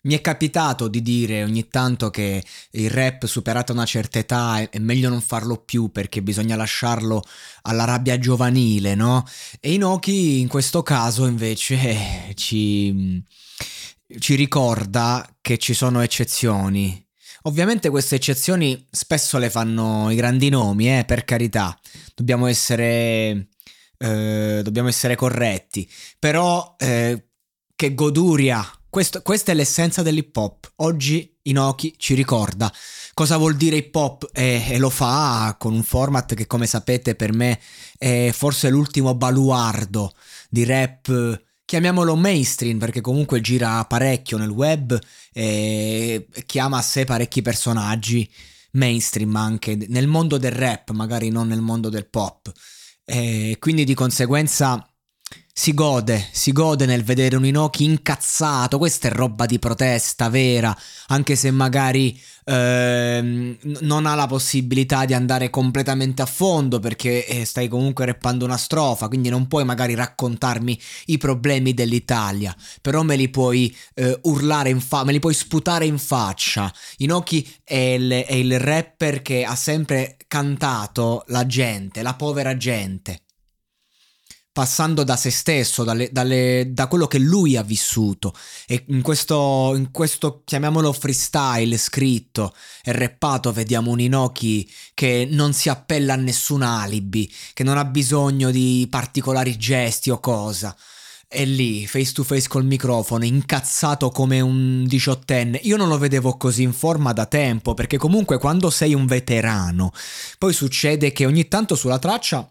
Mi è capitato di dire ogni tanto che il rap superata una certa età è meglio non farlo più perché bisogna lasciarlo alla rabbia giovanile, no? E Inoki in questo caso invece ci, ci ricorda che ci sono eccezioni. Ovviamente queste eccezioni spesso le fanno i grandi nomi, eh, per carità. Dobbiamo essere, eh, dobbiamo essere corretti. Però eh, che goduria questo, questa è l'essenza dell'hip hop. Oggi Inoki ci ricorda cosa vuol dire hip hop e, e, lo fa con un format che come sapete per me è forse l'ultimo baluardo di rap, chiamiamolo mainstream perché comunque gira parecchio nel web e chiama a sé parecchi personaggi mainstream anche nel mondo del rap, magari non nel mondo del pop. E quindi di conseguenza si gode, si gode nel vedere un Inoki incazzato, questa è roba di protesta vera, anche se magari ehm, non ha la possibilità di andare completamente a fondo perché eh, stai comunque reppando una strofa, quindi non puoi magari raccontarmi i problemi dell'Italia, però me li puoi eh, urlare in faccia, me li puoi sputare in faccia. Inoki è il, è il rapper che ha sempre cantato la gente, la povera gente passando da se stesso, dalle, dalle, da quello che lui ha vissuto. E in questo, in questo, chiamiamolo freestyle scritto e rappato, vediamo un Inoki che non si appella a nessun alibi, che non ha bisogno di particolari gesti o cosa. È lì, face to face col microfono, incazzato come un diciottenne. Io non lo vedevo così in forma da tempo, perché comunque quando sei un veterano, poi succede che ogni tanto sulla traccia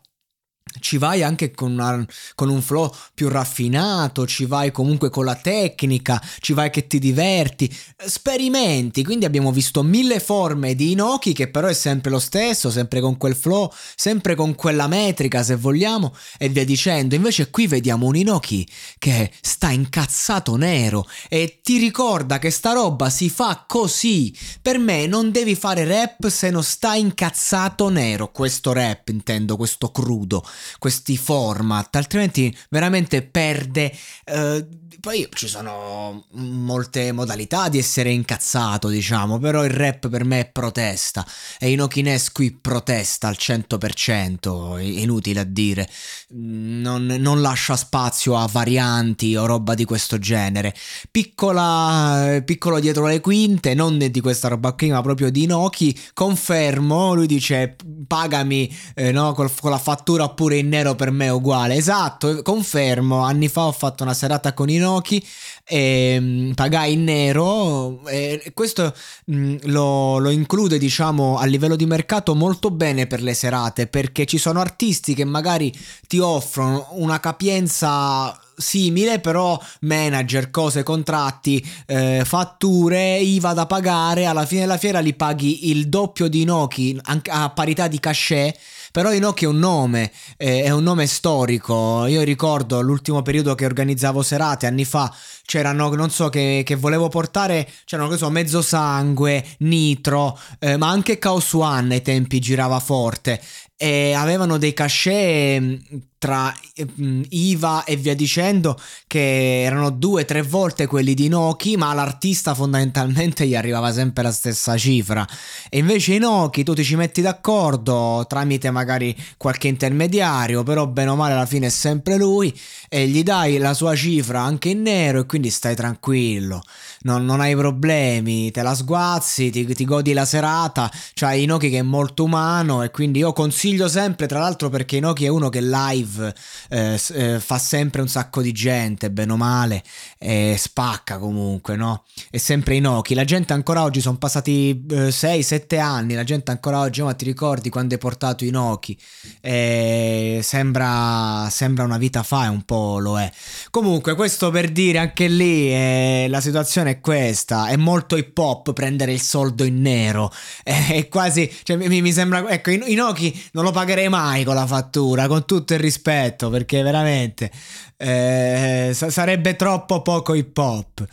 ci vai anche con, una, con, un flow più raffinato, ci vai comunque con la tecnica, ci vai che ti diverti, sperimenti, quindi abbiamo visto mille forme di Inoki che però è sempre lo stesso, sempre con quel flow, sempre con quella metrica se vogliamo e via dicendo, invece qui vediamo un Inoki che sta incazzato nero e ti ricorda che sta roba si fa così, per me non devi fare rap se non stai incazzato nero, questo rap intendo, questo crudo questi format, altrimenti veramente perde. Eh, poi ci sono molte modalità di essere incazzato, diciamo, però il rap per me è protesta e Inokines qui protesta al 100%, è inutile a dire, non, non lascia spazio a varianti o roba di questo genere. Piccola, piccolo dietro le quinte, non di questa roba qui, ma proprio di Inoki, confermo, lui dice pagami eh, no, con la fattura oppure in nero per me è uguale. Esatto, confermo. Anni fa ho fatto una serata con Inoki e mh, pagai in nero. E questo mh, lo, lo include, diciamo, a livello di mercato molto bene per le serate perché ci sono artisti che magari ti offrono una capienza simile, però manager, cose, contratti, eh, fatture, IVA da pagare, alla fine della fiera li paghi il doppio di Noki a parità di cachet però Inoki è un nome, eh, è un nome storico. Io ricordo l'ultimo periodo che organizzavo serate anni fa, c'erano, non so, che, che volevo portare, c'erano, che so, mezzo sangue, nitro, eh, ma anche Chaos One ai tempi girava forte e avevano dei cachet mm, tra mm, IVA e via dicendo che erano due tre volte quelli di Noki ma l'artista fondamentalmente gli arrivava sempre la stessa cifra. E invece i Noki tu ti ci metti d'accordo tramite magari qualche intermediario però bene o male alla fine è sempre lui e gli dai la sua cifra anche in nero e quindi stai tranquillo. Non, non hai problemi te la sguazzi ti, ti godi la serata c'hai Inoki che è molto umano e quindi io consiglio consiglio sempre, tra l'altro, perché Inoki è uno che live eh, eh, fa sempre un sacco di gente, bene o male, e spacca comunque, no? È sempre Inoki. La gente ancora oggi, sono passati eh, 6-7 anni, la gente ancora oggi, ma ti ricordi quando hai portato Inoki? Eh, sembra, sembra una vita fa e un po' lo è. Comunque, questo per dire anche lì, eh, la situazione è questa, è molto hip hop prendere il soldo in nero, è quasi, cioè, mi, mi sembra, ecco, Inoki non lo pagherei mai con la fattura, con tutto il rispetto, perché veramente eh, sarebbe troppo poco hip hop.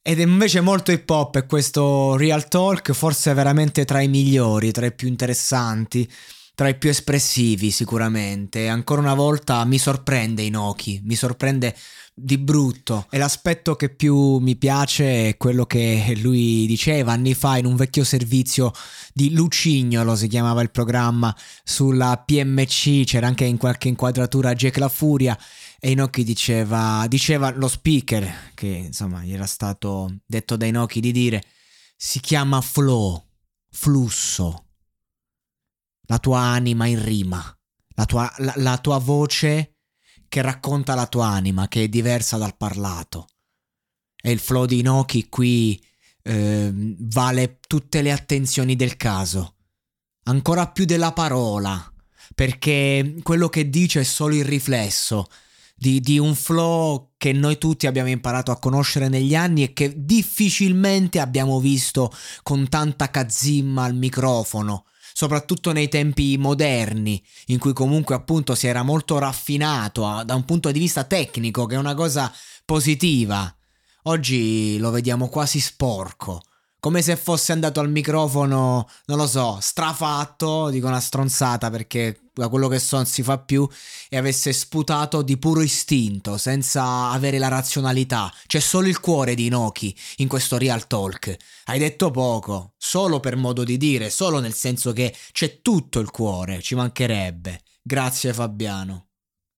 Ed è invece molto hip hop e questo Real Talk forse veramente tra i migliori, tra i più interessanti, tra i più espressivi sicuramente. Ancora una volta mi sorprende Inoki, mi sorprende di brutto. E l'aspetto che più mi piace è quello che lui diceva anni fa in un vecchio servizio di Lucignolo, si chiamava il programma, sulla PMC, c'era anche in qualche inquadratura Jack La Furia. E Inoki diceva, diceva lo speaker, che insomma gli era stato detto da Inoki di dire, si chiama flow, flusso, la tua anima in rima, la tua, la, la tua voce che racconta la tua anima, che è diversa dal parlato. E il flow di Inoki qui eh, vale tutte le attenzioni del caso, ancora più della parola, perché quello che dice è solo il riflesso di, di, un flow che noi tutti abbiamo imparato a conoscere negli anni e che difficilmente abbiamo visto con tanta cazzimma al microfono soprattutto nei tempi moderni, in cui comunque appunto si era molto raffinato a, da un punto di vista tecnico, che è una cosa positiva. Oggi lo vediamo quasi sporco, come se fosse andato al microfono, non lo so, strafatto, dico una stronzata perché da quello che so non si fa più, e avesse sputato di puro istinto, senza avere la razionalità. C'è solo il cuore di Inoki in questo real talk. Hai detto poco, solo per modo di dire, solo nel senso che c'è tutto il cuore, ci mancherebbe. Grazie Fabiano.